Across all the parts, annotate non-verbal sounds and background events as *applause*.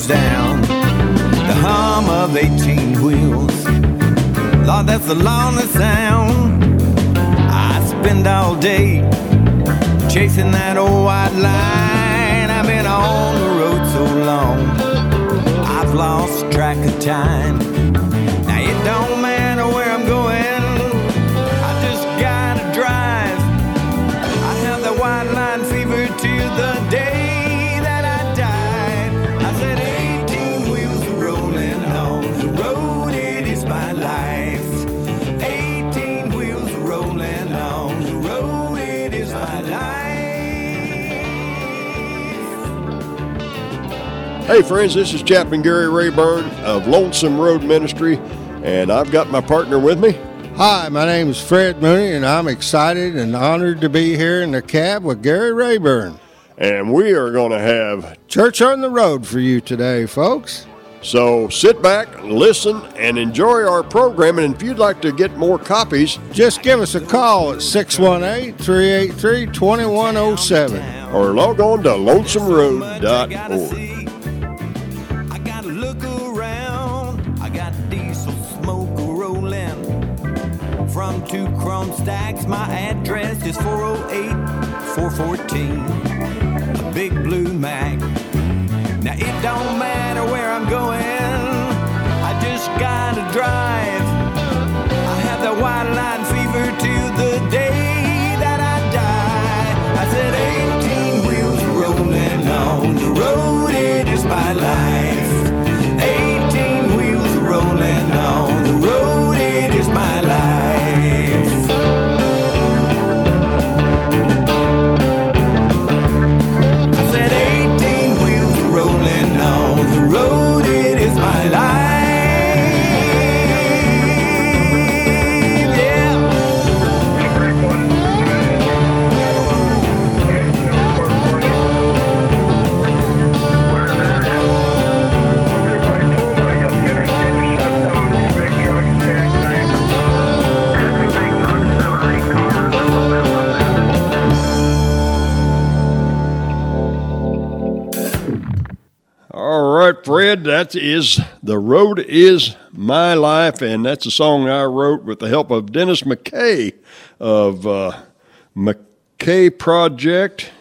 goes down. The hum of 18 wheels, Lord, that's the loneliest sound. I spend all day chasing that old white line. I've been on the road so long, I've lost track of time. Hey, friends, this is Chaplain Gary Rayburn of Lonesome Road Ministry, and I've got my partner with me. Hi, my name is Fred Mooney, and I'm excited and honored to be here in the cab with Gary Rayburn. And we are going to have, Church on the road for you today, folks. so sit back, listen, and enjoy our program. And if you'd like to get more copies, Just give us a call at 618 383 2107. or log on to lonesomeroad.org. stacks. My address is 408 414. A big blue Mac. Now it don't matter where I'm going. I just gotta drive. That is The Road is My Life, and that's a song I wrote with the help of Dennis McKay of uh, McKay Project.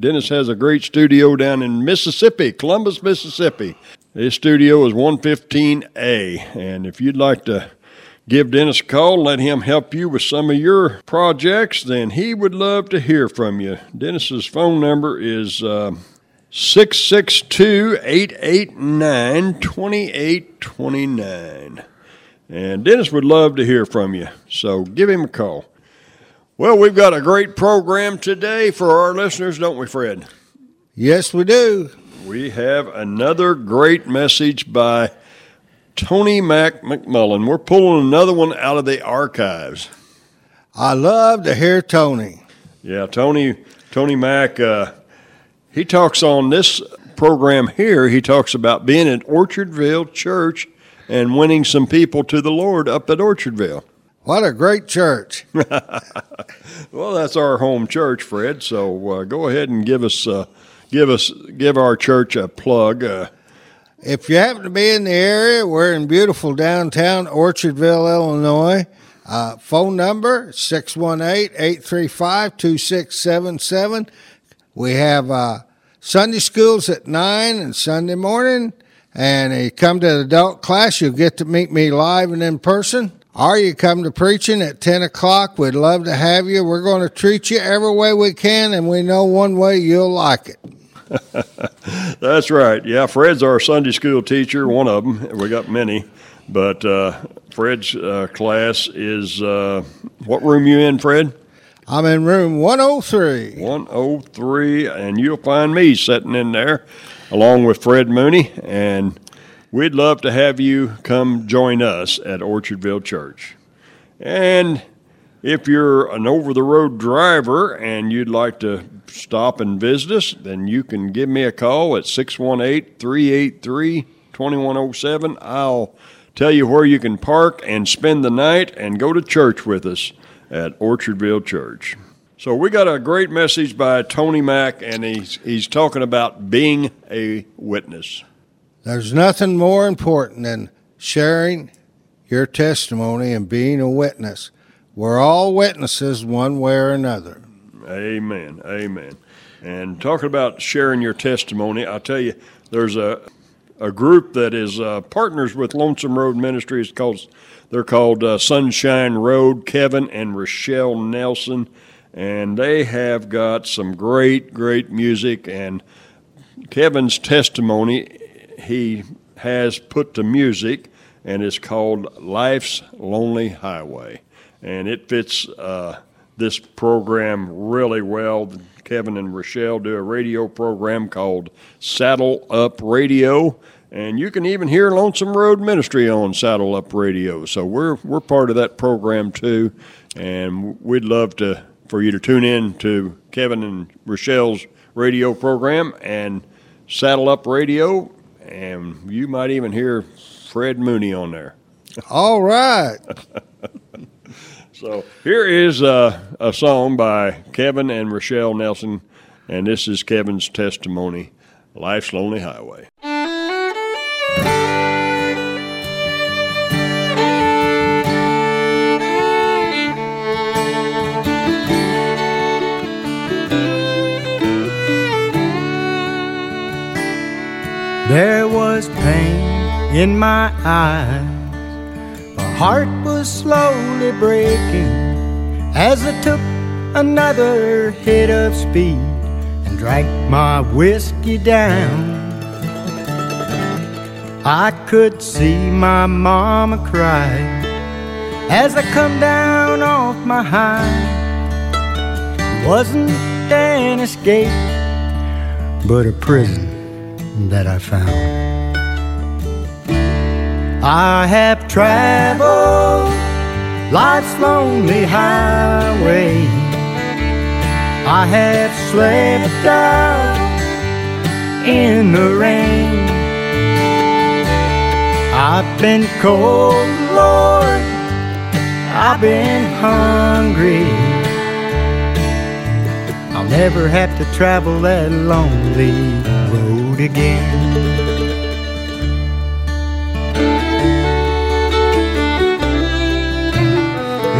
Dennis has a great studio down in Mississippi, Columbus, Mississippi. His studio is 115A, and if you'd like to give Dennis a call, let him help you with some of your projects, then he would love to hear from you. Dennis's phone number is. Uh, 662 889 2829. And Dennis would love to hear from you, so give him a call. Well, we've got a great program today for our listeners, don't we, Fred? Yes, we do. We have another great message by Tony Mac McMullen. We're pulling another one out of the archives. I love to hear Tony. Yeah, Tony Tony Mac. Uh, he talks on this program here. He talks about being at Orchardville Church and winning some people to the Lord up at Orchardville. What a great church. *laughs* Well, that's our home church, Fred. So uh, go ahead and give us uh, give us give our church a plug. Uh, If you happen to be in the area, we're in beautiful downtown Orchardville, Illinois. Uh, phone number 618-835-2677. We have uh, Sunday schools at 9 and Sunday morning. And if you come to the adult class, you'll get to meet me live and in person. Or you come to preaching at 10 o'clock. We'd love to have you. We're going to treat you every way we can, and we know one way you'll like it. *laughs* that's right. Yeah, Fred's our Sunday school teacher. One of them. We got many, but uh, Fred's uh, class is uh, what room you in, Fred? I'm in room 103. 103, and you'll find me sitting in there along with Fred Mooney, and we'd love to have you come join us at Orchardville Church. And if you're an over the road driver and you'd like to stop and visit us, then you can give me a call at 618 383 2107. I'll tell you where you can park and spend the night and go to church with us at Orchardville Church. So we got a great message by Tony Mac, and he's he's talking about being a witness. There's nothing more important than sharing your testimony and being a witness. We're all witnesses one way or another. Amen. Amen. And talking about sharing your testimony, I'll tell you, there's a a group that is uh, partners with Lonesome Road Ministries. Called they're called uh, Sunshine Road. Kevin and Rochelle Nelson and they have got some great, great music. And Kevin's testimony he has put to music, and it's called Life's Lonely Highway. And it fits uh, this program really well. Kevin and Rochelle do a radio program called Saddle Up Radio. And you can even hear Lonesome Road Ministry on Saddle Up Radio. So we're, we're part of that program too. And we'd love to for you to tune in to Kevin and Rochelle's radio program and Saddle Up Radio, and you might even hear Fred Mooney on there. All right. *laughs* so here is a, a song by Kevin and Rochelle Nelson, and this is Kevin's testimony Life's Lonely Highway. There was pain in my eyes. My heart was slowly breaking as I took another hit of speed and drank my whiskey down. I could see my mama cry as I come down off my high. It wasn't an escape, but a prison that I found. I have traveled life's lonely highway. I have slept out in the rain. I've been cold, Lord. I've been hungry. Never have to travel that lonely road again.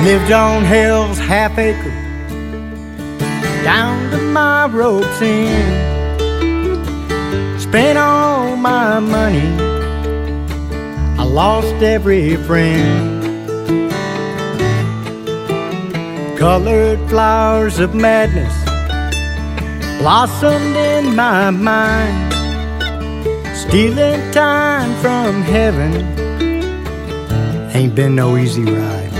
Lived on hell's half acre, down to my rope's end. Spent all my money, I lost every friend. Colored flowers of madness blossomed in my mind, stealing time from heaven. Ain't been no easy ride.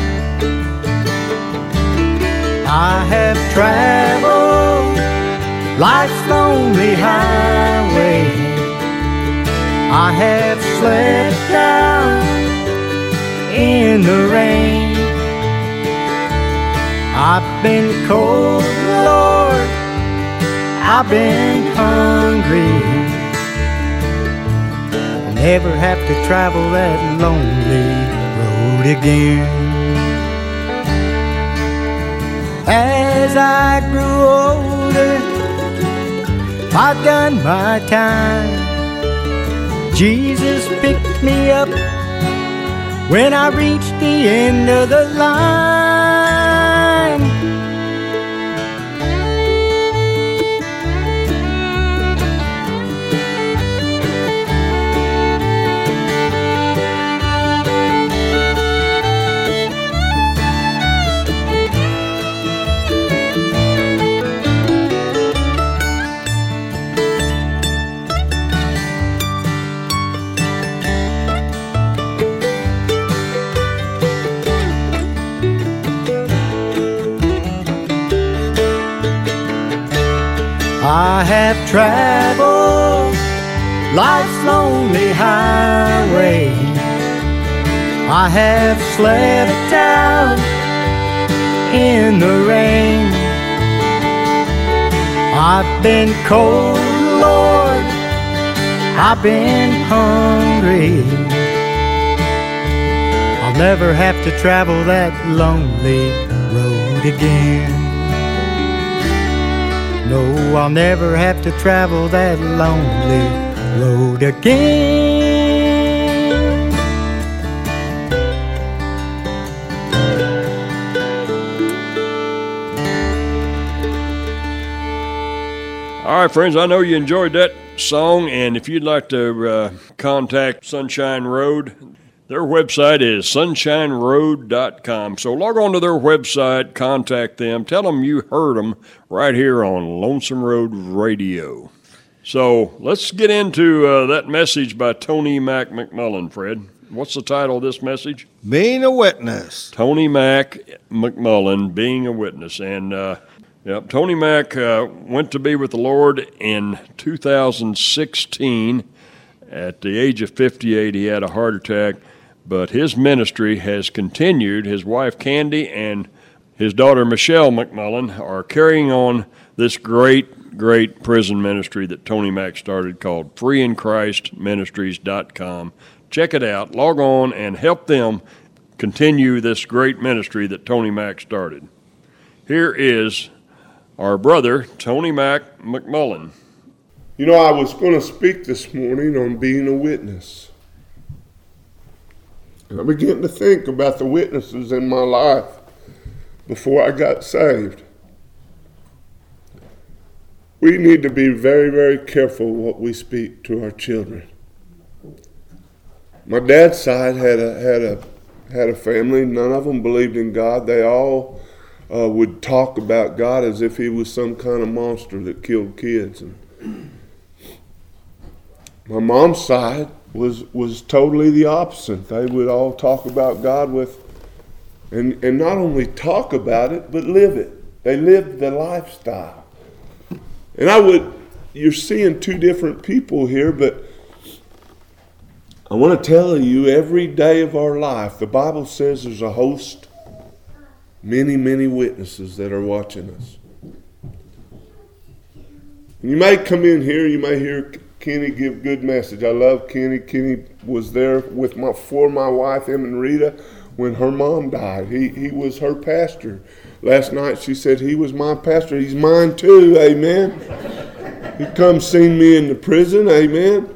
I have traveled life's lonely highway. I have slept down in the rain. I've been cold, Lord I've been hungry. Never have to travel that lonely road again. As I grew older, I've done my time. Jesus picked me up when I reached the end of the line. I have traveled life's lonely highway. I have slept out in the rain. I've been cold, Lord. I've been hungry. I'll never have to travel that lonely road again. Know I'll never have to travel that lonely road again. All right, friends, I know you enjoyed that song, and if you'd like to uh, contact Sunshine Road, their website is sunshineroad.com. So log on to their website, contact them, tell them you heard them right here on Lonesome Road Radio. So let's get into uh, that message by Tony Mac McMullen, Fred. What's the title of this message? Being a witness. Tony Mac McMullen, Being a Witness. And uh, Yep. Tony Mac uh, went to be with the Lord in 2016. At the age of 58, he had a heart attack, but his ministry has continued. His wife Candy and his daughter Michelle McMullen are carrying on this great, great prison ministry that Tony Mac started called freeinchristministries.com. Check it out, log on, and help them continue this great ministry that Tony Mac started. Here is our brother, Tony Mac McMullen. You know, I was going to speak this morning on being a witness. And I began to think about the witnesses in my life before I got saved. We need to be very, very careful what we speak to our children. My dad's side had a had a had a family. None of them believed in God. They all uh, would talk about God as if he was some kind of monster that killed kids. And my mom's side was was totally the opposite. They would all talk about God with, and and not only talk about it, but live it. They lived the lifestyle. And I would, you're seeing two different people here, but I want to tell you every day of our life, the Bible says there's a host many, many witnesses that are watching us. You may come in here, you may hear Kenny give good message. I love Kenny. Kenny was there with my for my wife, and Rita, when her mom died. He he was her pastor. Last night she said he was my pastor. He's mine too. Amen. he come seen me in the prison. Amen.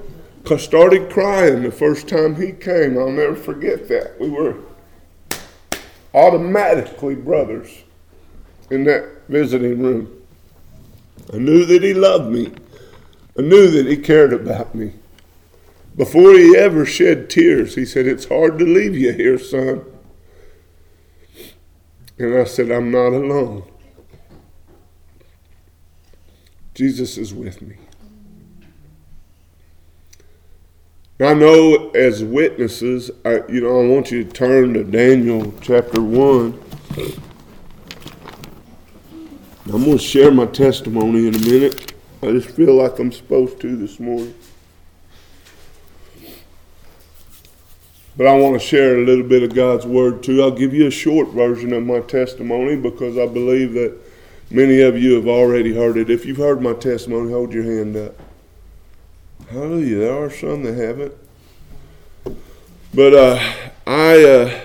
I started crying the first time he came. I'll never forget that. We were automatically brothers in that visiting room. I knew that he loved me. I knew that he cared about me. Before he ever shed tears, he said, It's hard to leave you here, son. And I said, I'm not alone. Jesus is with me. I know as witnesses, I, you know, I want you to turn to Daniel chapter 1. I'm going to share my testimony in a minute. I just feel like I'm supposed to this morning. But I want to share a little bit of God's Word too. I'll give you a short version of my testimony because I believe that many of you have already heard it. If you've heard my testimony, hold your hand up. Hallelujah. There are some that haven't. But uh, I, uh,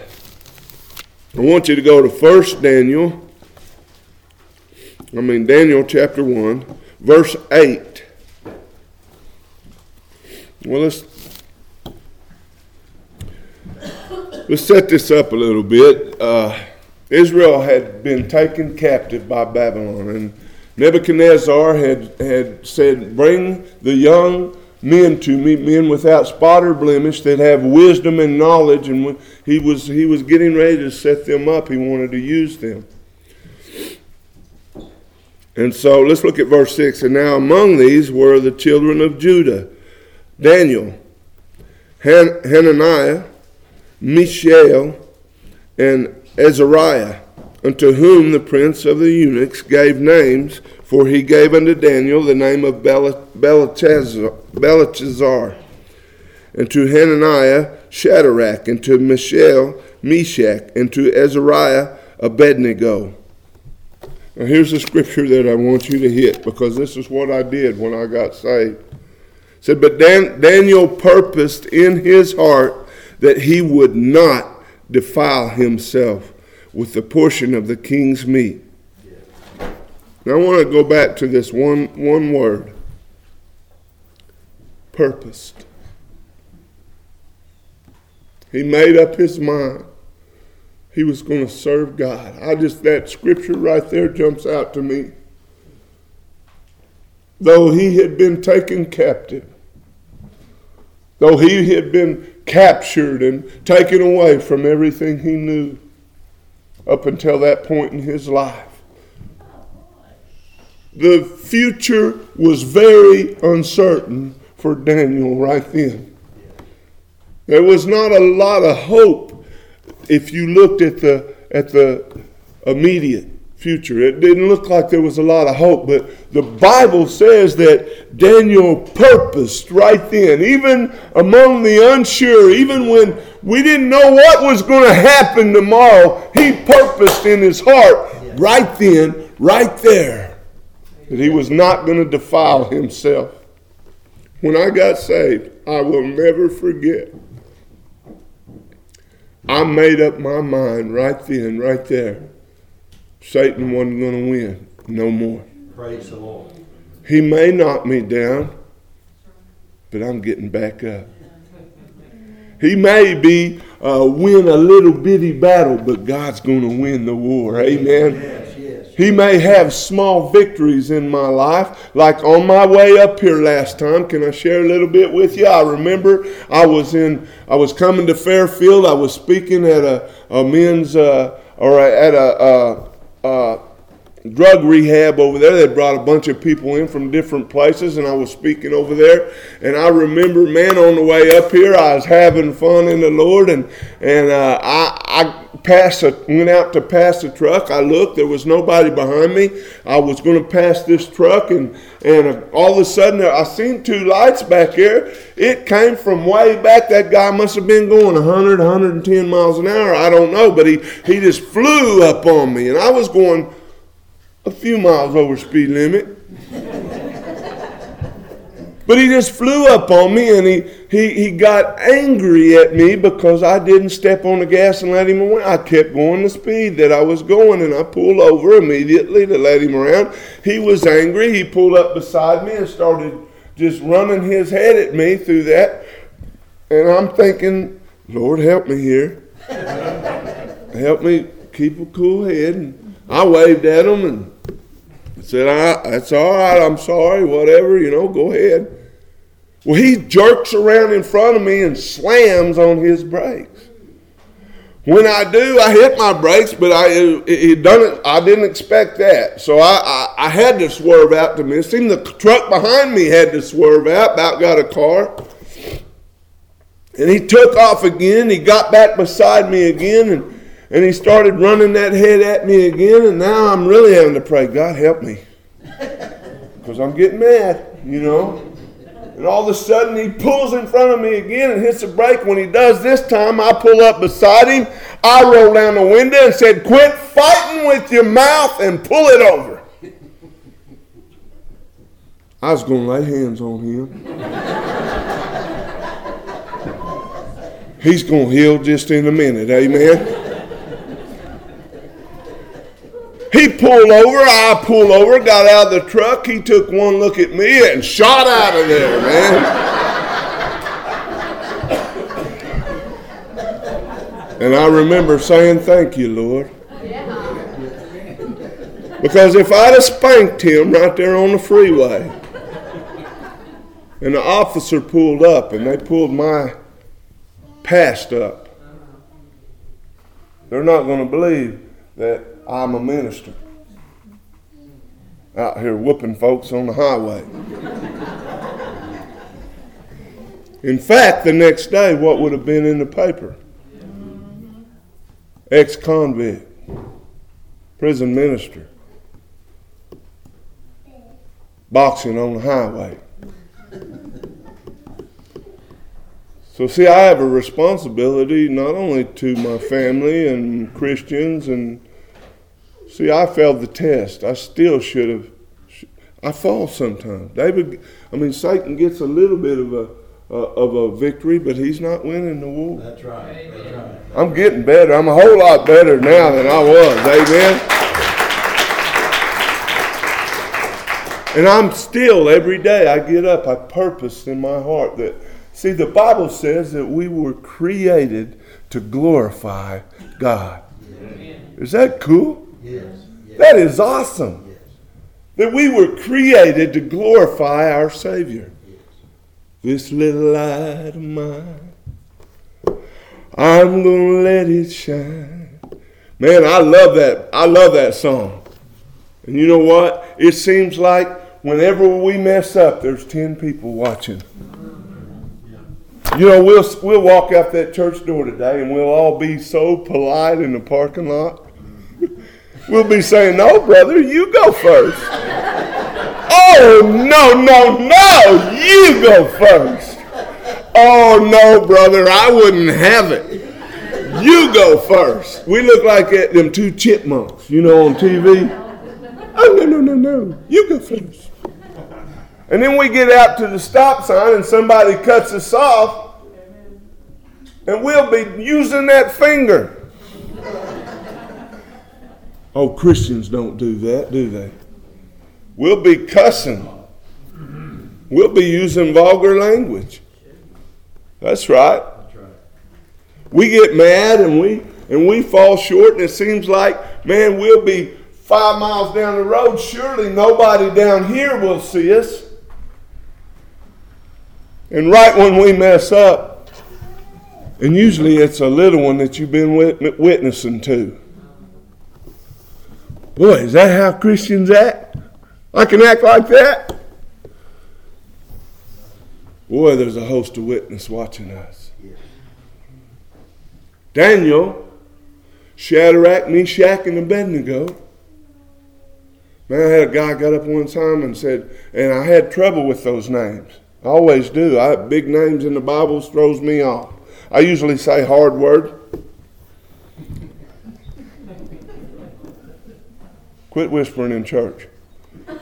I want you to go to First Daniel. I mean, Daniel chapter 1, verse 8. Well, let's, let's set this up a little bit. Uh, Israel had been taken captive by Babylon, and Nebuchadnezzar had, had said, Bring the young men to me, men without spot or blemish that have wisdom and knowledge. And he was he was getting ready to set them up, he wanted to use them. And so let's look at verse 6. And now among these were the children of Judah Daniel, Han- Hananiah, Mishael, and Azariah, unto whom the prince of the eunuchs gave names for he gave unto Daniel the name of Belteshazzar, and to Hananiah Shadrach, and to Mishael Meshach, and to Azariah Abednego. Now here's the scripture that I want you to hit because this is what I did when I got saved. It said, But Dan- Daniel purposed in his heart that he would not defile himself with the portion of the king's meat Now I want to go back to this one, one word purposed. He made up his mind he was going to serve God. I just, that scripture right there jumps out to me. Though he had been taken captive, though he had been captured and taken away from everything he knew up until that point in his life, the future was very uncertain for Daniel right then. There was not a lot of hope if you looked at the at the immediate future. It didn't look like there was a lot of hope, but the Bible says that Daniel purposed right then, even among the unsure, even when we didn't know what was going to happen tomorrow, he purposed in his heart right then, right there, that he was not going to defile himself. When I got saved, I will never forget. I made up my mind right then, right there. Satan wasn't going to win no more. Praise the Lord. He may knock me down, but I'm getting back up. He may be uh, win a little bitty battle, but God's going to win the war. Amen. He may have small victories in my life, like on my way up here last time. Can I share a little bit with you? I remember I was in, I was coming to Fairfield. I was speaking at a, a men's uh, or at a, a, a drug rehab over there. They brought a bunch of people in from different places, and I was speaking over there. And I remember, man, on the way up here, I was having fun in the Lord, and and uh, I I passed a, went out to pass the truck. I looked, there was nobody behind me. I was going to pass this truck, and and uh, all of a sudden I seen two lights back here. It came from way back. That guy must have been going 100, 110 miles an hour. I don't know, but he he just flew up on me, and I was going a few miles over speed limit. But he just flew up on me and he, he, he got angry at me because I didn't step on the gas and let him away. I kept going the speed that I was going and I pulled over immediately to let him around. He was angry. He pulled up beside me and started just running his head at me through that. And I'm thinking, Lord, help me here. *laughs* help me keep a cool head. And I waved at him and said, I, That's all right. I'm sorry. Whatever. You know, go ahead. Well, he jerks around in front of me and slams on his brakes. When I do, I hit my brakes, but I it, done it. I didn't expect that, so I, I, I had to swerve out to miss him. The truck behind me had to swerve out. About got a car, and he took off again. He got back beside me again, and and he started running that head at me again. And now I'm really having to pray, God help me, *laughs* because I'm getting mad, you know. And all of a sudden, he pulls in front of me again and hits the brake. When he does this time, I pull up beside him. I roll down the window and said, Quit fighting with your mouth and pull it over. I was going to lay hands on him. He's going to heal just in a minute. Amen. He pulled over, I pulled over, got out of the truck. He took one look at me and shot out of there, man. And I remember saying, Thank you, Lord. Because if I'd have spanked him right there on the freeway, and the officer pulled up and they pulled my past up, they're not going to believe that I'm a minister out here whooping folks on the highway. In fact, the next day, what would have been in the paper? Ex convict, prison minister, boxing on the highway. So, see, I have a responsibility not only to my family and Christians and See, I failed the test. I still should have. I fall sometimes. David, I mean, Satan gets a little bit of a uh, of a victory, but he's not winning the war. That's right. That's right. I'm getting better. I'm a whole lot better now than I was. Amen. And I'm still, every day I get up, I purpose in my heart that, see, the Bible says that we were created to glorify God. Is that cool? Yes. That is awesome. That we were created to glorify our Savior. This little light of mine, I'm gonna let it shine. Man, I love that. I love that song. And you know what? It seems like whenever we mess up, there's 10 people watching. You know, we'll, we'll walk out that church door today and we'll all be so polite in the parking lot. *laughs* We'll be saying, No, brother, you go first. *laughs* oh, no, no, no, you go first. Oh, no, brother, I wouldn't have it. You go first. We look like at them two chipmunks, you know, on TV. Oh, no, no, no, no. You go first. And then we get out to the stop sign and somebody cuts us off, and we'll be using that finger. Oh, Christians don't do that, do they? We'll be cussing. We'll be using vulgar language. That's right. We get mad and we and we fall short, and it seems like, man, we'll be five miles down the road. Surely nobody down here will see us. And right when we mess up, and usually it's a little one that you've been witnessing to. Boy, is that how Christians act? I can act like that? Boy, there's a host of witness watching us. Daniel, Shadrach, Meshach, and Abednego. Man, I had a guy got up one time and said, and I had trouble with those names. I always do. I, big names in the Bible throws me off. I usually say hard word. Quit whispering in church. *laughs*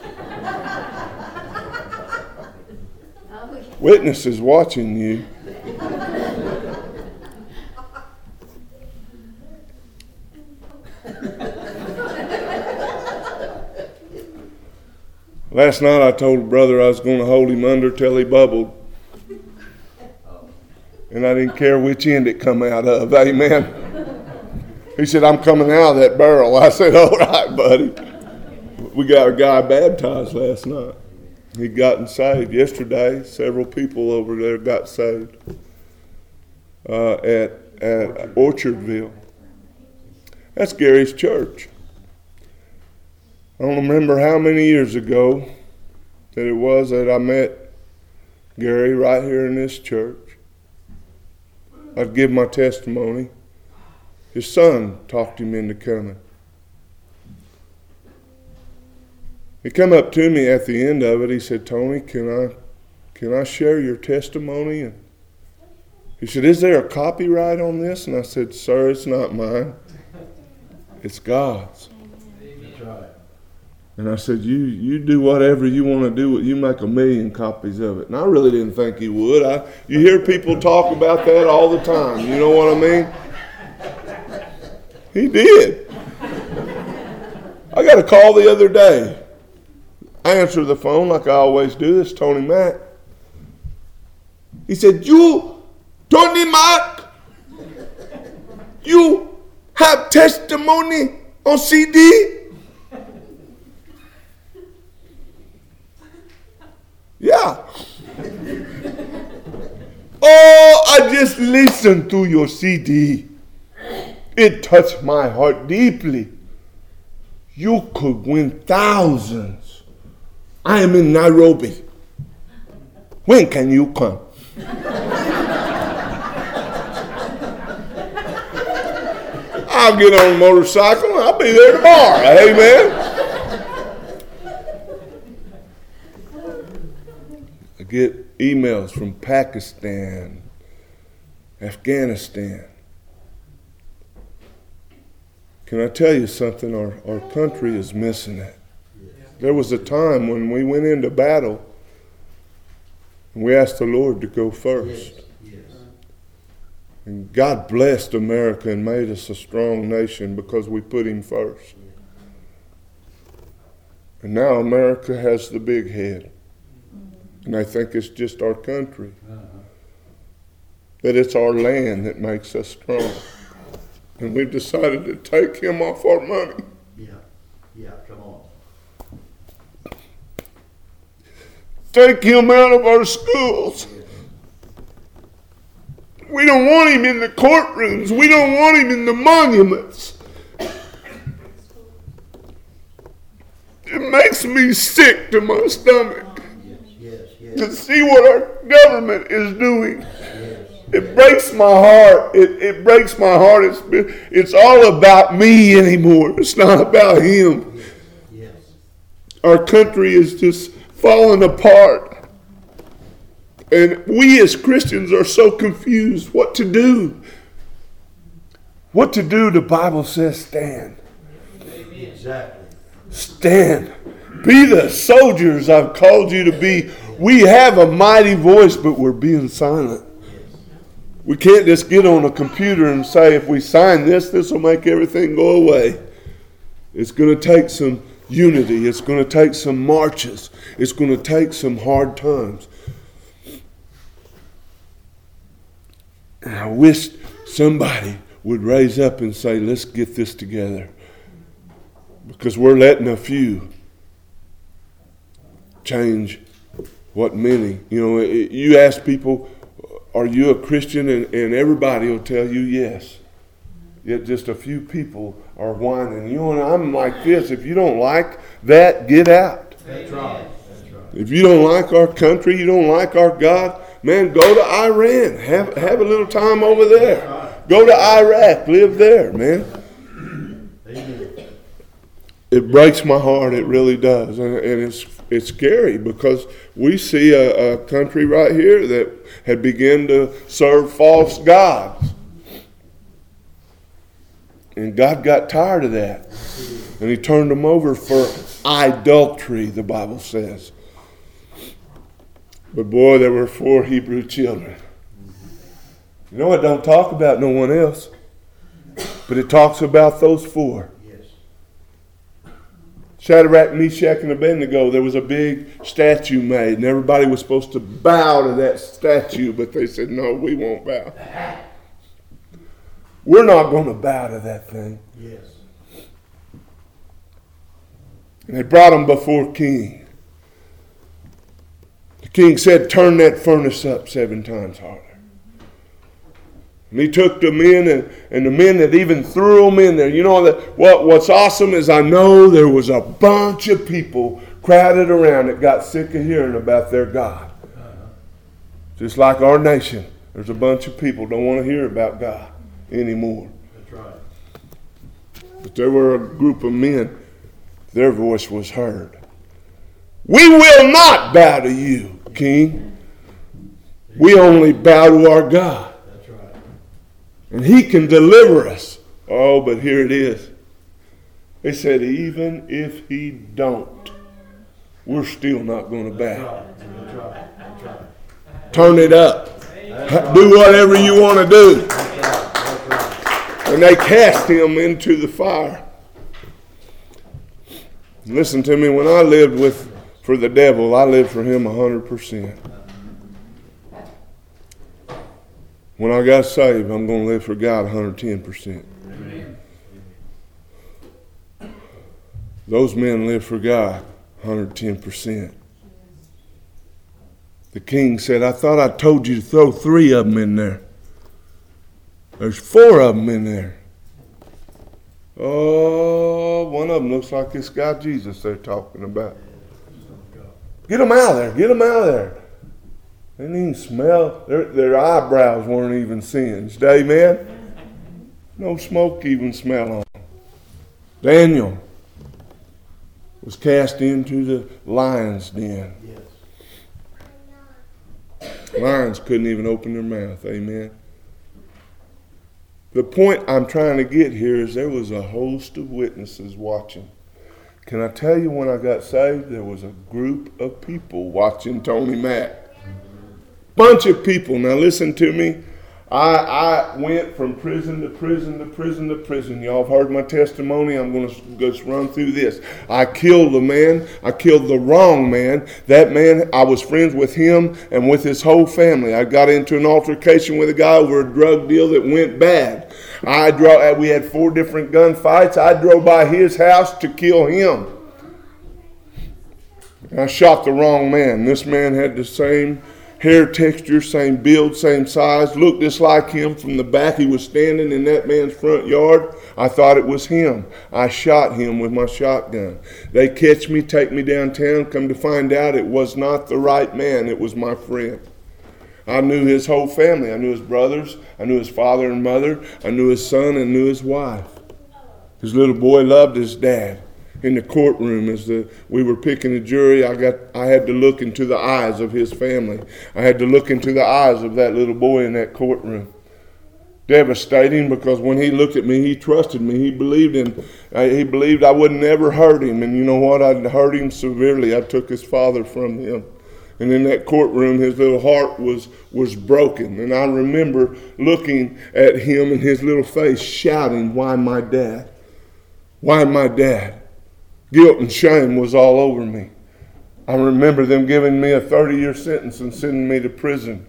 Oh, Witnesses watching you. Last night I told a brother I was going to hold him under till he bubbled. And I didn't care which end it come out of. *laughs* Amen. He said, I'm coming out of that barrel. I said, All right, buddy. We got a guy baptized last night. He'd gotten saved yesterday. Several people over there got saved uh, at, at Orchardville. That's Gary's church. I don't remember how many years ago that it was that I met Gary right here in this church. I'd give my testimony. His son talked him into coming. He come up to me at the end of it. He said, "Tony, can I, can I share your testimony?" And he said, "Is there a copyright on this?" And I said, "Sir, it's not mine. It's God's." And I said, "You you do whatever you want to do. You make a million copies of it." And I really didn't think he would. I you hear people talk about that all the time. You know what I mean? He did. I got a call the other day. I answered the phone like I always do. This Tony Mac. He said, You, Tony Mac, you have testimony on CD? Yeah. Oh, I just listened to your CD. It touched my heart deeply. You could win thousands. I am in Nairobi. When can you come? I'll get on a motorcycle I'll be there tomorrow. Amen. I get emails from Pakistan, Afghanistan, can I tell you something? Our, our country is missing it. There was a time when we went into battle and we asked the Lord to go first. And God blessed America and made us a strong nation because we put Him first. And now America has the big head. And they think it's just our country. That it's our land that makes us strong. And we've decided to take him off our money. Yeah, yeah, come on. Take him out of our schools. We don't want him in the courtrooms. We don't want him in the monuments. It makes me sick to my stomach Yes, yes, to see what our government is doing. It breaks my heart. It, it breaks my heart. It's, it's all about me anymore. It's not about him. yes. Our country is just falling apart. And we as Christians are so confused what to do. What to do, the Bible says stand. Exactly. Stand. Be the soldiers I've called you to be. We have a mighty voice, but we're being silent. We can't just get on a computer and say, if we sign this, this will make everything go away. It's going to take some unity. It's going to take some marches. It's going to take some hard times. And I wish somebody would raise up and say, let's get this together. Because we're letting a few change what many. You know, it- you ask people, are you a Christian? And, and everybody will tell you yes. Yet just a few people are whining. You know, and I'm like this. If you don't like that, get out. That's right. That's right. If you don't like our country, you don't like our God, man, go to Iran. Have, have a little time over there. Go to Iraq. Live there, man. It breaks my heart. It really does. And, and it's, it's scary because we see a, a country right here that had begun to serve false gods. And God got tired of that. And he turned them over for idolatry, the Bible says. But boy, there were four Hebrew children. You know, it don't talk about no one else, but it talks about those four. Shadrach, Meshach, and Abednego, there was a big statue made, and everybody was supposed to bow to that statue, but they said, no, we won't bow. We're not going to bow to that thing. Yes. And they brought him before king. The king said, Turn that furnace up seven times harder. And he took the men and, and the men that even threw them in there. You know that what, what's awesome is I know there was a bunch of people crowded around that got sick of hearing about their God. Just like our nation, there's a bunch of people don't want to hear about God anymore. That's right. But there were a group of men, their voice was heard. We will not bow to you, King. We only bow to our God. And He can deliver us. Oh, but here it is. They said, even if He don't, we're still not going to right. Turn it up. Do whatever you want to do. And they cast him into the fire. Listen to me, when I lived with for the devil, I lived for him 100%. When I got saved, I'm going to live for God 110%. Those men live for God 110%. The king said, I thought I told you to throw three of them in there. There's four of them in there. Oh, one of them looks like this guy Jesus they're talking about. Get them out of there. Get them out of there. They didn't even smell. Their, their eyebrows weren't even singed. Amen? No smoke even smell on them. Daniel was cast into the lion's den. Yes. Lions couldn't even open their mouth. Amen. The point I'm trying to get here is there was a host of witnesses watching. Can I tell you when I got saved, there was a group of people watching Tony Mac. Bunch of people. Now listen to me. I, I went from prison to prison to prison to prison. Y'all have heard my testimony. I'm going to just run through this. I killed the man. I killed the wrong man. That man, I was friends with him and with his whole family. I got into an altercation with a guy over a drug deal that went bad. I drove, we had four different gunfights. I drove by his house to kill him. I shot the wrong man. This man had the same hair texture, same build, same size, looked just like him from the back. He was standing in that man's front yard. I thought it was him. I shot him with my shotgun. They catch me, take me downtown, come to find out it was not the right man, it was my friend. I knew his whole family. I knew his brothers. I knew his father and mother. I knew his son and knew his wife. His little boy loved his dad in the courtroom as the, we were picking a jury, I got I had to look into the eyes of his family. I had to look into the eyes of that little boy in that courtroom. Devastating because when he looked at me, he trusted me. He believed in he believed I would never hurt him. And you know what? I'd hurt him severely. I took his father from him. And in that courtroom, his little heart was was broken. And I remember looking at him and his little face, shouting, "Why my dad? Why my dad?" Guilt and shame was all over me. I remember them giving me a 30 year sentence and sending me to prison.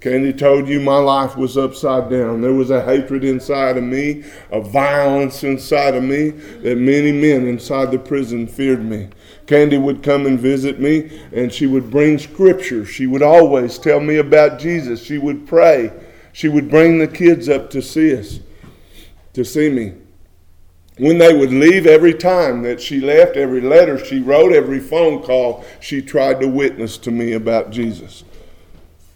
Candy told you my life was upside down. There was a hatred inside of me, a violence inside of me that many men inside the prison feared me. Candy would come and visit me and she would bring scripture. She would always tell me about Jesus. She would pray. She would bring the kids up to see us, to see me when they would leave every time that she left, every letter she wrote, every phone call, she tried to witness to me about Jesus.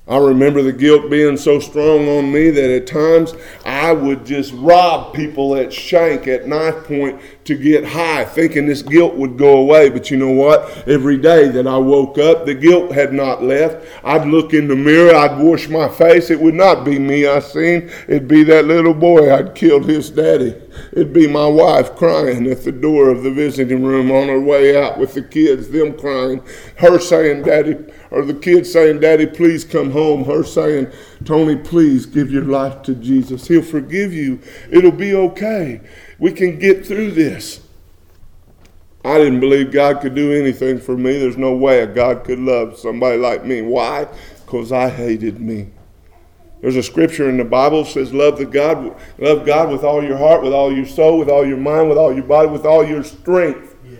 I remember the guilt being so strong on me that at times I would just rob people at shank, at knife point to get high, thinking this guilt would go away. But you know what? Every day that I woke up, the guilt had not left. I'd look in the mirror, I'd wash my face. It would not be me I seen, it'd be that little boy I'd killed his daddy. It'd be my wife crying at the door of the visiting room on her way out with the kids, them crying, her saying, Daddy, or the kids saying, Daddy, please come home. Her saying, Tony, please give your life to Jesus. He'll forgive you. It'll be okay. We can get through this. I didn't believe God could do anything for me. There's no way a God could love somebody like me. Why? Because I hated me. There's a scripture in the Bible that says, "Love the God, love God with all your heart, with all your soul, with all your mind, with all your body, with all your strength, Yes.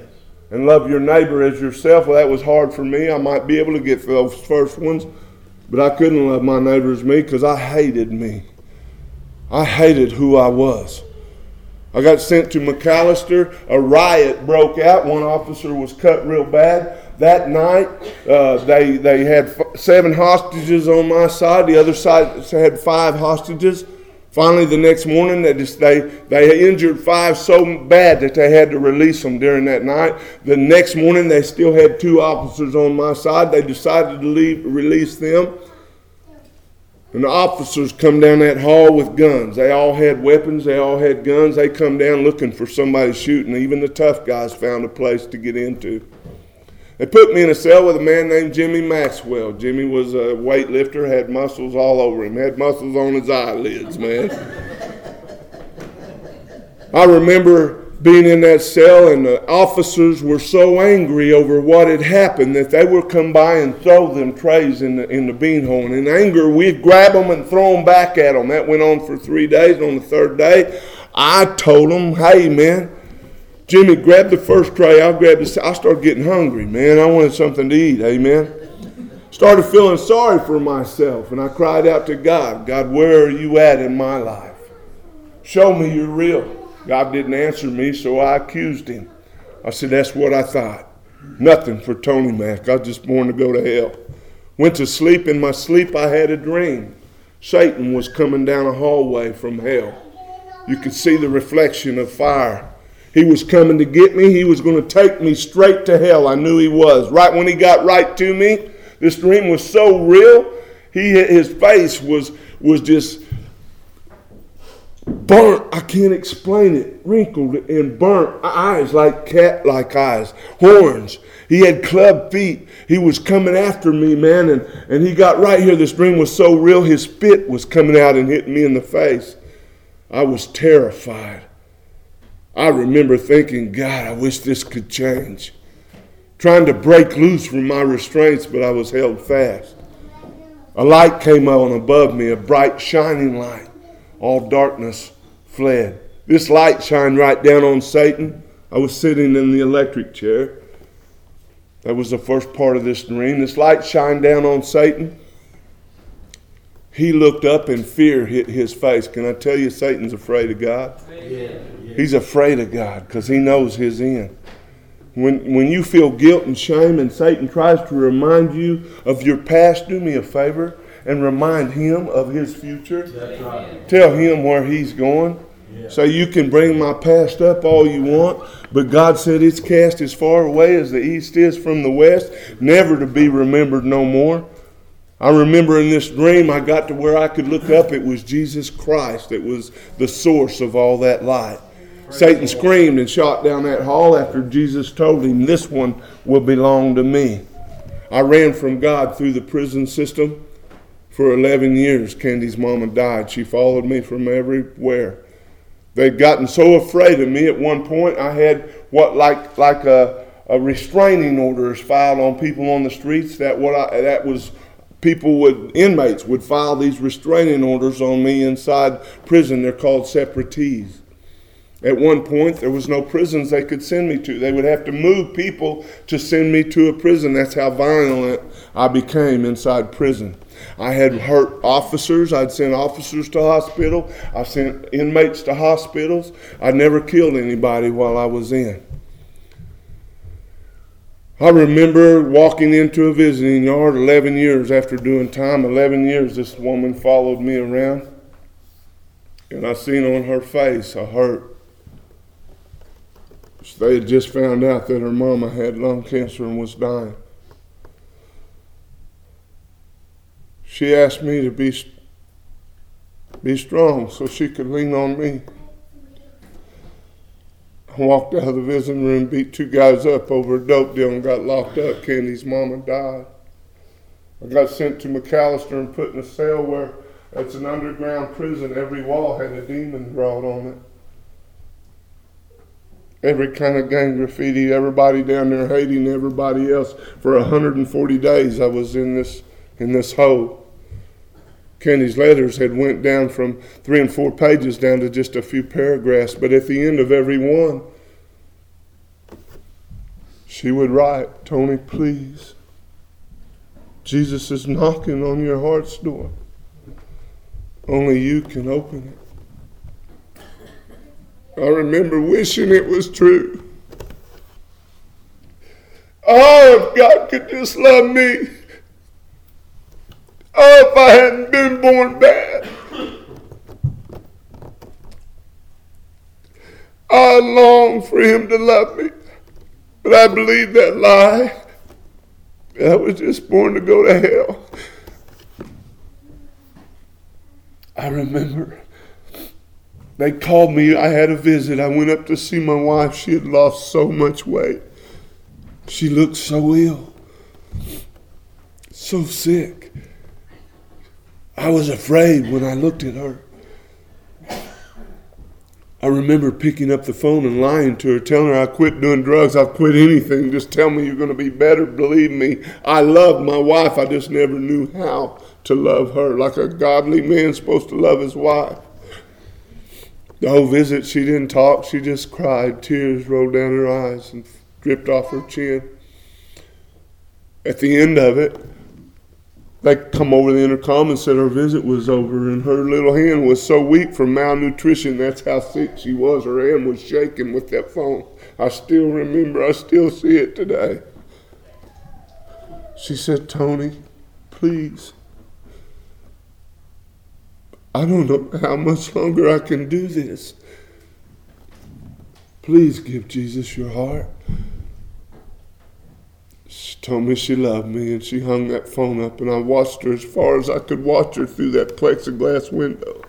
and love your neighbor as yourself." Well, that was hard for me. I might be able to get those first ones, but I couldn't love my neighbor as me because I hated me. I hated who I was. I got sent to McAlester. A riot broke out. One officer was cut real bad. That night, uh, they, they had f- seven hostages on my side. The other side had five hostages. Finally, the next morning, they, just, they, they injured five so bad that they had to release them during that night. The next morning, they still had two officers on my side. They decided to leave, release them. And the officers come down that hall with guns. They all had weapons, they all had guns. They come down looking for somebody shooting. Even the tough guys found a place to get into. They put me in a cell with a man named Jimmy Maxwell. Jimmy was a weightlifter, had muscles all over him, had muscles on his eyelids, man. I remember being in that cell, and the officers were so angry over what had happened that they would come by and throw them trays in the, in the bean hole. And in anger, we'd grab them and throw them back at them. That went on for three days. On the third day, I told them, hey, man, Jimmy, grabbed the first tray. I grabbed grab this. I started getting hungry, man. I wanted something to eat. Amen. Started feeling sorry for myself, and I cried out to God, God, where are you at in my life? Show me you're real. God didn't answer me, so I accused him. I said, That's what I thought. Nothing for Tony Mac. I was just born to go to hell. Went to sleep. In my sleep, I had a dream. Satan was coming down a hallway from hell. You could see the reflection of fire. He was coming to get me. He was going to take me straight to hell. I knew he was. Right when he got right to me, this dream was so real. He, his face was, was just burnt. I can't explain it. Wrinkled and burnt eyes like cat like eyes, horns. He had club feet. He was coming after me, man, and, and he got right here. This dream was so real, his spit was coming out and hitting me in the face. I was terrified. I remember thinking, God, I wish this could change. Trying to break loose from my restraints, but I was held fast. A light came on above me, a bright, shining light. All darkness fled. This light shined right down on Satan. I was sitting in the electric chair. That was the first part of this dream. This light shined down on Satan. He looked up and fear hit his face. Can I tell you, Satan's afraid of God? He's afraid of God because he knows his end. When, when you feel guilt and shame and Satan tries to remind you of your past, do me a favor and remind him of his future. Right. Tell him where he's going. So you can bring my past up all you want, but God said it's cast as far away as the east is from the west, never to be remembered no more. I remember in this dream I got to where I could look up. It was Jesus Christ. It was the source of all that light. Satan screamed and shot down that hall after Jesus told him, This one will belong to me. I ran from God through the prison system for 11 years. Candy's mama died. She followed me from everywhere. They'd gotten so afraid of me at one point, I had what like like a, a restraining orders filed on people on the streets. That what I, that was people would inmates would file these restraining orders on me inside prison. They're called separatees. At one point, there was no prisons they could send me to. They would have to move people to send me to a prison. That's how violent I became inside prison. I had hurt officers. I'd sent officers to hospital. I sent inmates to hospitals. I never killed anybody while I was in. I remember walking into a visiting yard 11 years after doing time. 11 years, this woman followed me around. And I seen on her face a hurt. They had just found out that her mama had lung cancer and was dying. She asked me to be be strong so she could lean on me. Walked out of the visiting room, beat two guys up over a dope deal, and got locked up. Candy's mama died. I got sent to McAlester and put in a cell where it's an underground prison. Every wall had a demon drawn on it every kind of gang graffiti, everybody down there hating everybody else. For 140 days I was in this in this hole. Candy's letters had went down from three and four pages down to just a few paragraphs, but at the end of every one, she would write, Tony, please. Jesus is knocking on your heart's door. Only you can open it. I remember wishing it was true. Oh, if God could just love me. Oh, if I hadn't been born bad. I long for Him to love me. But I believed that lie. I was just born to go to hell. I remember they called me. I had a visit. I went up to see my wife. She had lost so much weight. She looked so ill, so sick. I was afraid when I looked at her. I remember picking up the phone and lying to her, telling her I quit doing drugs. I've quit anything. Just tell me you're going to be better. Believe me, I love my wife. I just never knew how to love her like a godly man's supposed to love his wife. The whole visit, she didn't talk. She just cried. Tears rolled down her eyes and dripped off her chin. At the end of it, they come over the intercom and said her visit was over, and her little hand was so weak from malnutrition. That's how sick she was. Her hand was shaking with that phone. I still remember. I still see it today. She said, "Tony, please." I don't know how much longer I can do this. Please give Jesus your heart. She told me she loved me and she hung that phone up and I watched her as far as I could watch her through that plexiglass window.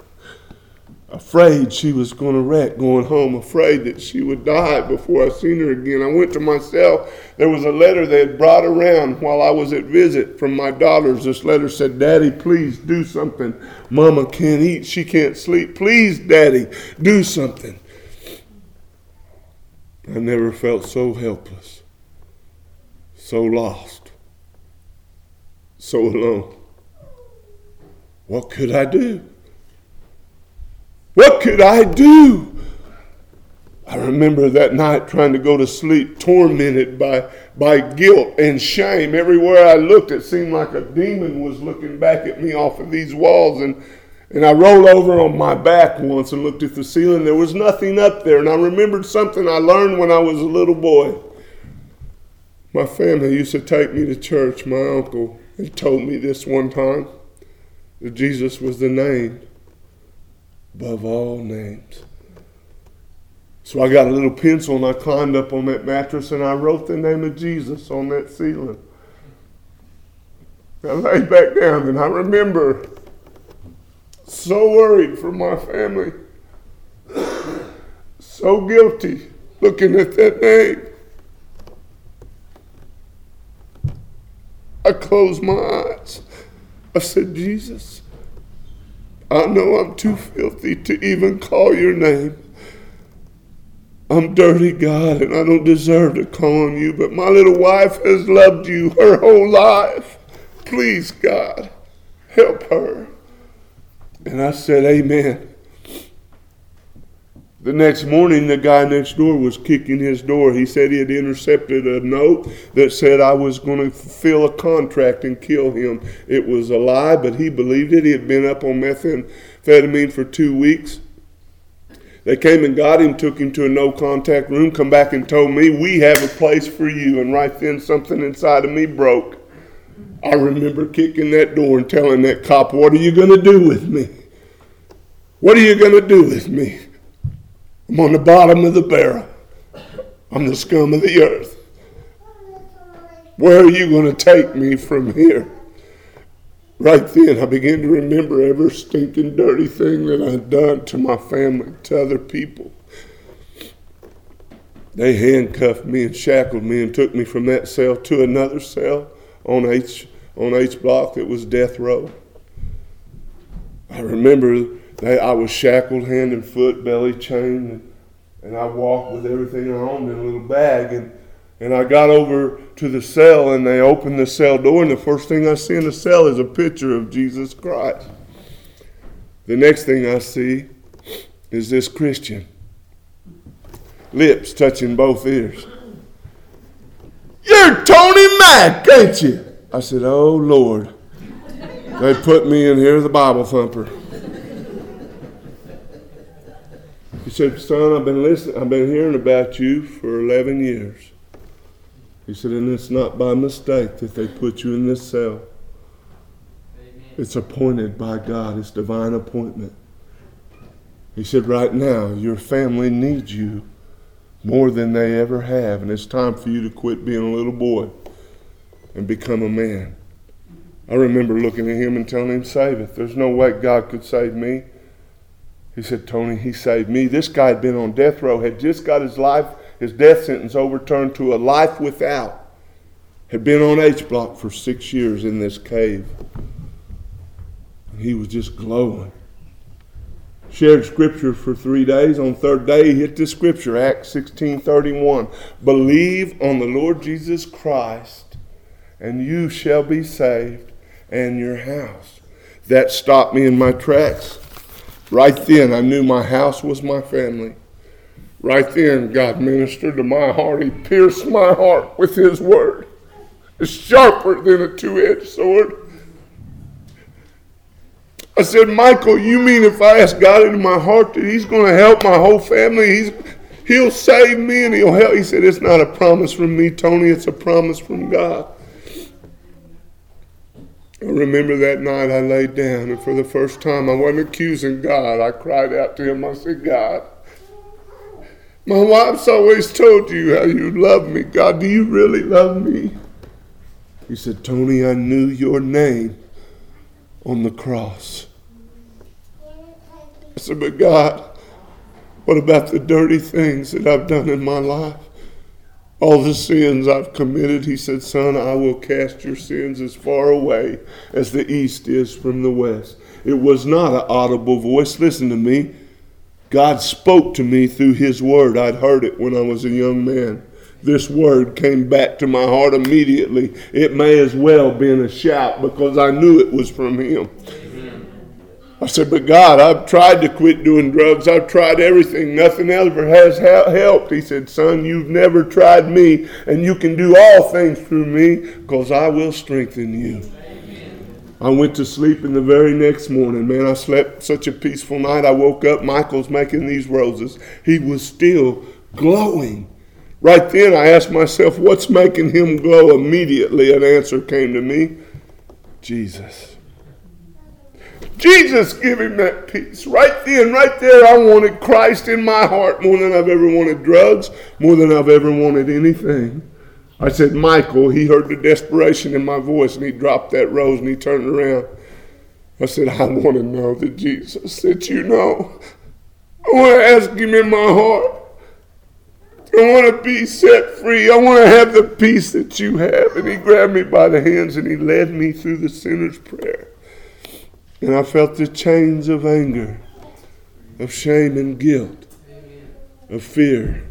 afraid she was going to wreck going home, afraid that she would die before I seen her again. I went to my cell. There was a letter they had brought around while I was at visit from my daughters. This letter said, Daddy, please do something. Mama can't eat. She can't sleep. Please, Daddy, do something. I never felt so helpless, so lost, so alone. What could I do? What could I do? I remember that night trying to go to sleep, tormented by, by guilt and shame. Everywhere I looked, it seemed like a demon was looking back at me off of these walls. And, and I rolled over on my back once and looked at the ceiling. There was nothing up there. And I remembered something I learned when I was a little boy. My family used to take me to church. My uncle had told me this one time that Jesus was the name above all names. So I got a little pencil and I climbed up on that mattress and I wrote the name of Jesus on that ceiling. I lay back down and I remember so worried for my family, *coughs* so guilty looking at that name. I closed my eyes. I said, Jesus, I know I'm too filthy to even call your name. I'm dirty, God, and I don't deserve to call on you, but my little wife has loved you her whole life. Please, God, help her. And I said, Amen. The next morning, the guy next door was kicking his door. He said he had intercepted a note that said I was going to fulfill a contract and kill him. It was a lie, but he believed it. He had been up on methamphetamine for two weeks. They came and got him, took him to a no contact room, come back and told me, We have a place for you. And right then, something inside of me broke. I remember kicking that door and telling that cop, What are you going to do with me? What are you going to do with me? I'm on the bottom of the barrel. I'm the scum of the earth. Where are you going to take me from here? Right then, I began to remember every stinking dirty thing that I'd done to my family, to other people. They handcuffed me and shackled me and took me from that cell to another cell on H on H block that was death row. I remember they, I was shackled hand and foot, belly chained, and, and I walked with everything I owned in a little bag. And, and I got over to the cell, and they opened the cell door, and the first thing I see in the cell is a picture of Jesus Christ. The next thing I see is this Christian, lips touching both ears. You're Tony Mac, ain't you? I said, Oh Lord. They put me in here, the Bible thumper. He said, Son, I've been listening, I've been hearing about you for 11 years. He said, and it's not by mistake that they put you in this cell. It's appointed by God, it's divine appointment. He said, right now, your family needs you more than they ever have, and it's time for you to quit being a little boy and become a man. I remember looking at him and telling him, Save it. There's no way God could save me. He said, Tony, he saved me. This guy had been on death row, had just got his life, his death sentence overturned to a life without. Had been on H block for six years in this cave. And he was just glowing. Shared scripture for three days. On third day, he hit the scripture, Acts 16 31. Believe on the Lord Jesus Christ, and you shall be saved, and your house. That stopped me in my tracks. Right then, I knew my house was my family. Right then, God ministered to my heart. He pierced my heart with His word. It's sharper than a two edged sword. I said, Michael, you mean if I ask God into my heart that He's going to help my whole family? He's, he'll save me and He'll help. He said, It's not a promise from me, Tony. It's a promise from God. I remember that night I laid down, and for the first time, I wasn't accusing God. I cried out to Him. I said, God, my wife's always told you how you love me. God, do you really love me? He said, Tony, I knew your name on the cross. I said, But God, what about the dirty things that I've done in my life? All the sins I've committed, he said, Son, I will cast your sins as far away as the east is from the west. It was not an audible voice. Listen to me. God spoke to me through his word. I'd heard it when I was a young man. This word came back to my heart immediately. It may as well been a shout because I knew it was from him. I said, but God, I've tried to quit doing drugs. I've tried everything. Nothing ever has helped. He said, son, you've never tried me, and you can do all things through me because I will strengthen you. I went to sleep in the very next morning. Man, I slept such a peaceful night. I woke up. Michael's making these roses. He was still glowing. Right then, I asked myself, what's making him glow? Immediately, an answer came to me Jesus. Jesus give him that peace. Right then, right there, I wanted Christ in my heart more than I've ever wanted drugs, more than I've ever wanted anything. I said, Michael, he heard the desperation in my voice and he dropped that rose and he turned around. I said, I want to know the Jesus that you know. I want to ask him in my heart. I want to be set free. I want to have the peace that you have. And he grabbed me by the hands and he led me through the sinner's prayer. And I felt the chains of anger, of shame and guilt, of fear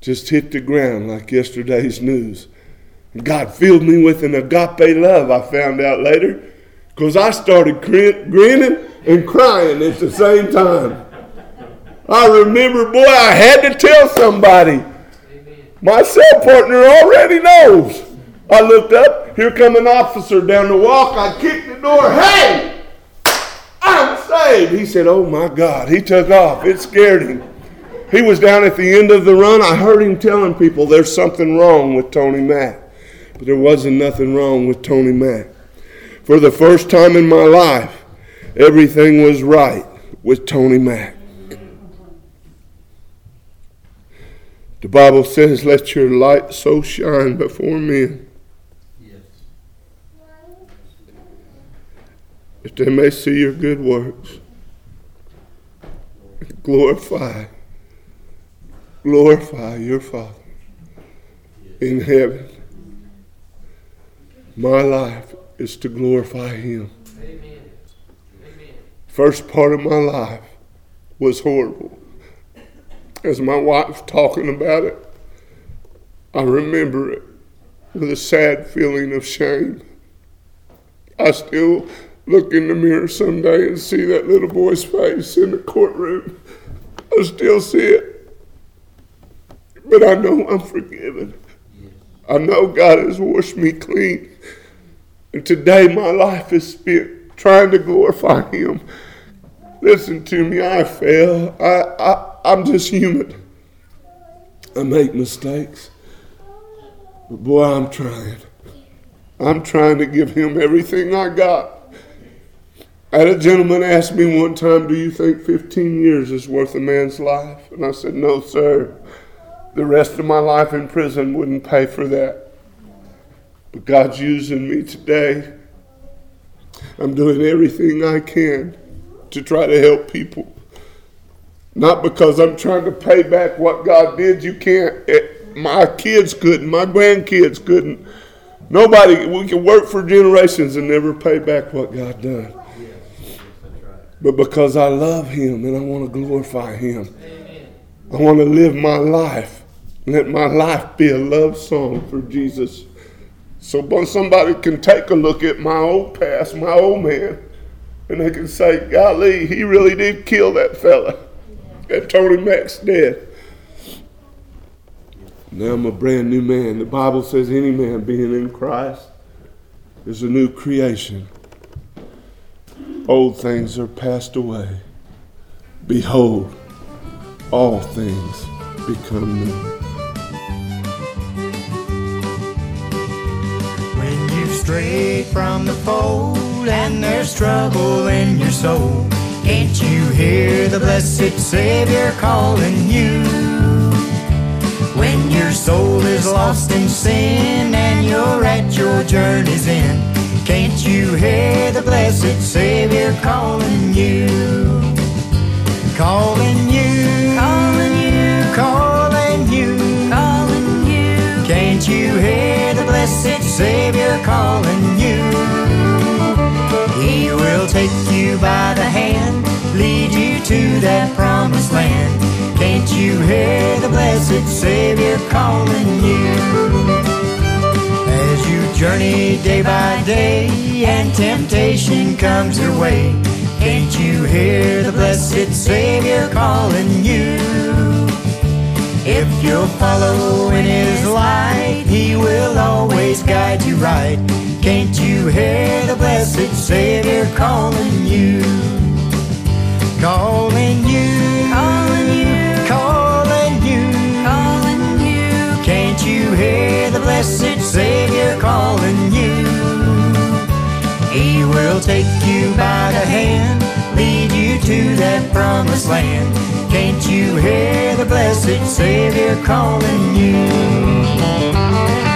just hit the ground like yesterday's news. God filled me with an agape love, I found out later, because I started grinning and crying at the same time. I remember, boy, I had to tell somebody. My cell partner already knows. I looked up, here come an officer down the walk. I kicked the door. Hey, I'm saved. He said, Oh my God. He took off. It scared him. He was down at the end of the run. I heard him telling people there's something wrong with Tony Mac. But there wasn't nothing wrong with Tony Mac. For the first time in my life, everything was right with Tony Mac. The Bible says, Let your light so shine before men that they may see your good works glorify, glorify your Father in heaven. My life is to glorify Him. Amen. Amen. First part of my life was horrible. As my wife talking about it, I remember it with a sad feeling of shame. I still look in the mirror someday and see that little boy's face in the courtroom. I still see it. But I know I'm forgiven. I know God has washed me clean. And today my life is spent trying to glorify Him. Listen to me, I fail. I, I, I'm just human. I make mistakes. But boy, I'm trying. I'm trying to give Him everything I got. I had a gentleman ask me one time, Do you think 15 years is worth a man's life? And I said, No, sir. The rest of my life in prison wouldn't pay for that. But God's using me today. I'm doing everything I can to try to help people. Not because I'm trying to pay back what God did. You can't. Eh, my kids couldn't. My grandkids couldn't. Nobody. We can work for generations and never pay back what God done but because I love Him and I want to glorify Him. I want to live my life. Let my life be a love song for Jesus. So somebody can take a look at my old past, my old man, and they can say, golly, he really did kill that fella. And Tony Mac's dead. Now I'm a brand new man. The Bible says any man being in Christ is a new creation. Old things are passed away. Behold, all things become new. When you've strayed from the fold and there's trouble in your soul, can't you hear the blessed Savior calling you? When your soul is lost in sin and you're at your journey's end, can't you hear the blessed Savior calling you? Calling you, calling you, calling you, calling you. Can't you hear the blessed Savior calling you? He will take you by the hand, lead you to that promised land. Can't you hear the blessed Savior calling you? You journey day by day and temptation comes your way, can't you hear the blessed Savior calling you? If you'll follow in His light, He will always guide you right. Can't you hear the blessed Savior calling you? Calling you, calling you, calling you, calling you. Can't you hear the blessed Savior calling you? He will take you by the hand, lead you to that promised land. Can't you hear the blessed Savior calling you?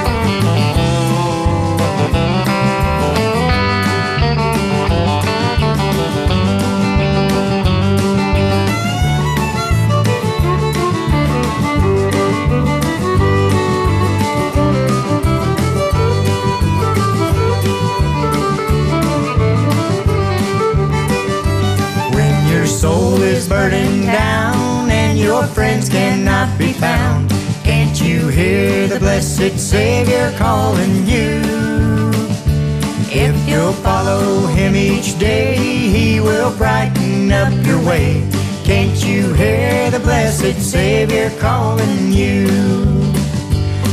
Your friends cannot be found, can't you hear the blessed Savior calling you? If you'll follow Him each day, He will brighten up your way. Can't you hear the blessed Savior calling you?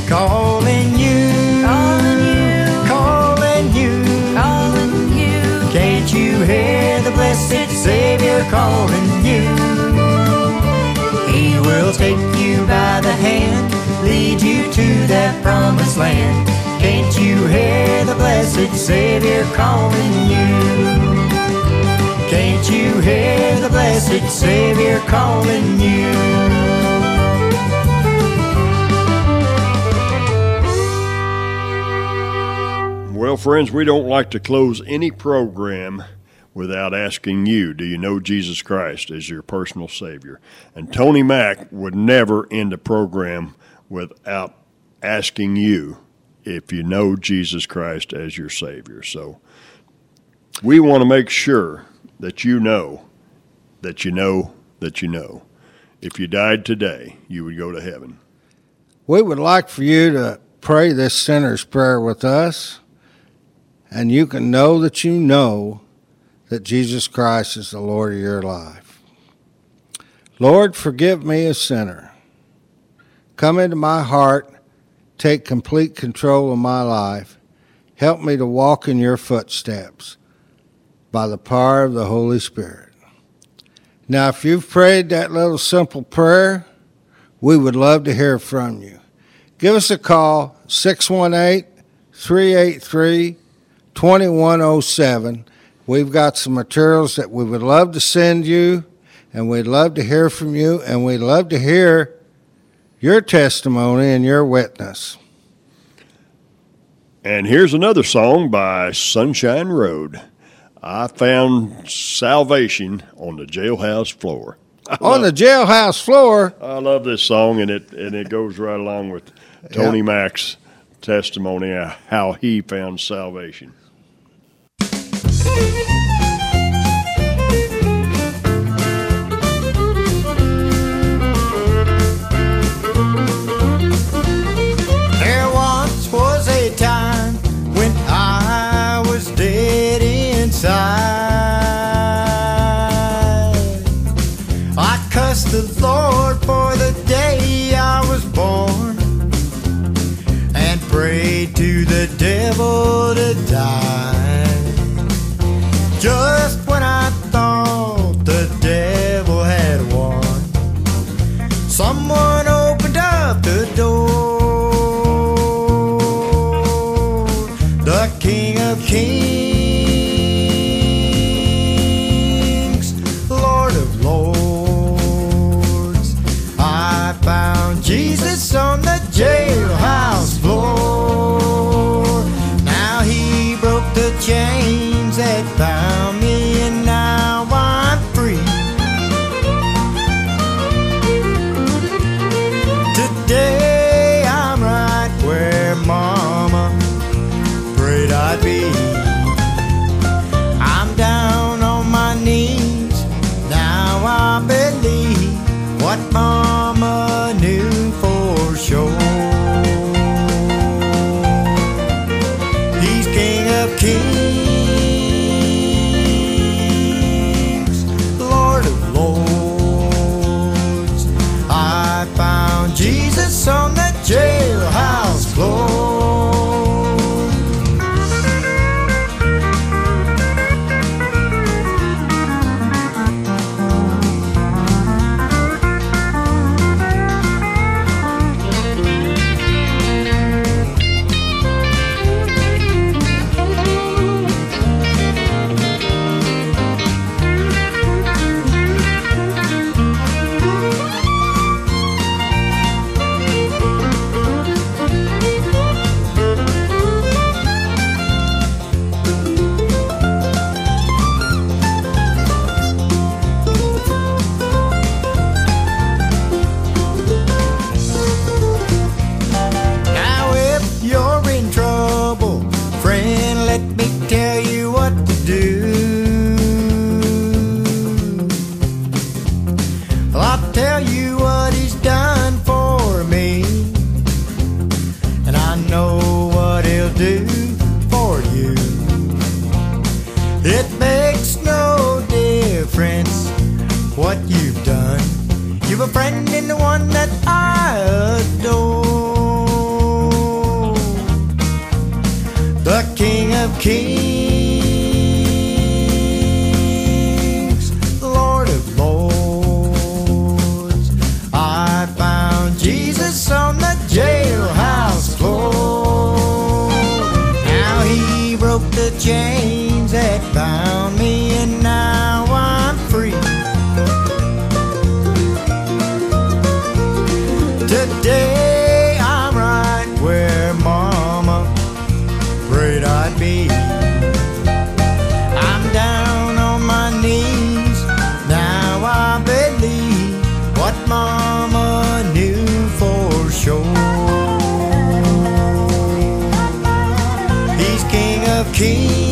Calling you, calling you, calling you, calling you. Can't you hear the blessed Savior calling you? Will take you by the hand, lead you to that promised land. Can't you hear the blessed Savior calling you? Can't you hear the blessed Savior calling you? Well, friends, we don't like to close any program without asking you, do you know Jesus Christ as your personal Savior? And Tony Mac would never end a program without asking you if you know Jesus Christ as your Savior. So we want to make sure that you know that you know that you know. If you died today, you would go to heaven. We would like for you to pray this sinner's prayer with us, and you can know that you know that Jesus Christ is the Lord of your life. Lord, forgive me a sinner. Come into my heart, take complete control of my life. Help me to walk in your footsteps by the power of the Holy Spirit. Now, if you've prayed that little simple prayer, we would love to hear from you. Give us a call, 618 383 2107. We've got some materials that we would love to send you, and we'd love to hear from you, and we'd love to hear your testimony and your witness. And here's another song by Sunshine Road. I found salvation on the jailhouse floor. I On the jailhouse floor, I love this song, and it and it goes right along with Tony Mac's testimony of how he found salvation. To the devil to die. Just when I thought the devil had won. Someone opened up the door. The King of Kings, I'll tell you what he's done for me, and I know what he'll do for you. It makes no difference what you've done. You've a friend in the one that I adore. The King of Kings, King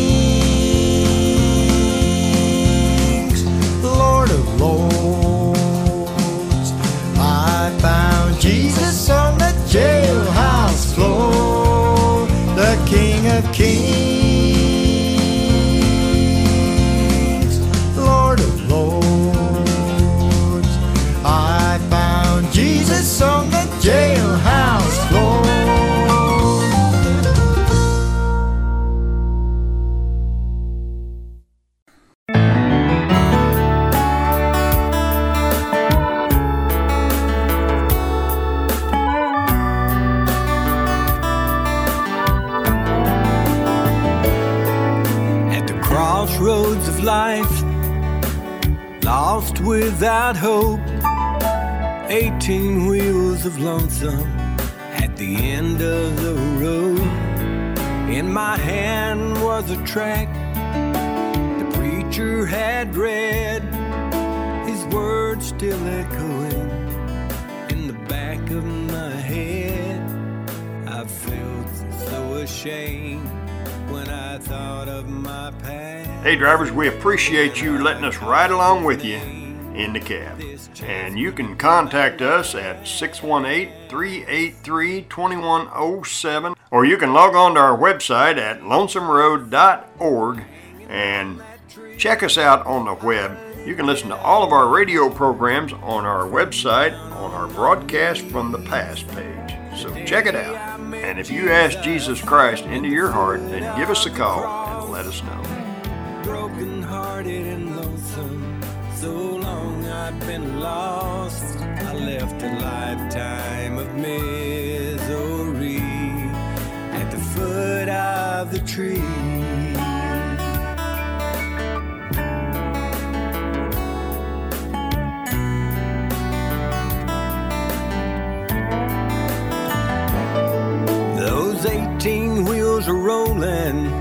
lost without hope. 18 wheels of lonesome at the end of the road. In my hand was a track the preacher had read, his words still echoing in the back of my head. I felt so ashamed Hey, drivers, we appreciate you letting us ride along with you in the cab. And you can contact us at 618 383 2107, or you can log on to our website at lonesomeroad.org and check us out on the web. You can listen to all of our radio programs on our website on our broadcast from the past page. So check it out. And if you ask Jesus Christ into your heart, then give us a call and let us know. broken hearted and lonesome. So long I've been lost. I left a lifetime of misery at the foot of the tree. Those 18 wheels are rolling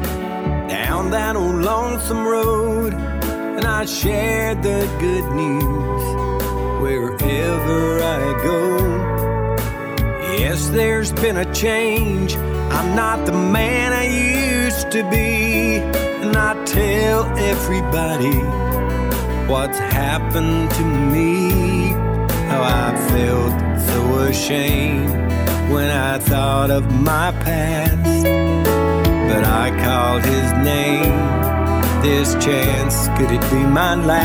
down that old lonesome road, and I share the good news wherever I go. Yes, there's been a change. I'm not the man I used to be, and I tell everybody what's happened to me. How I felt so ashamed when I thought of my past. but I called his name. This chance, could it be my last?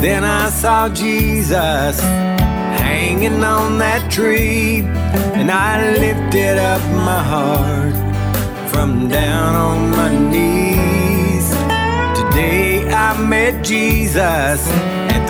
Then I saw Jesus hanging on that tree, and I lifted up my heart from down on my knees. Today I met Jesus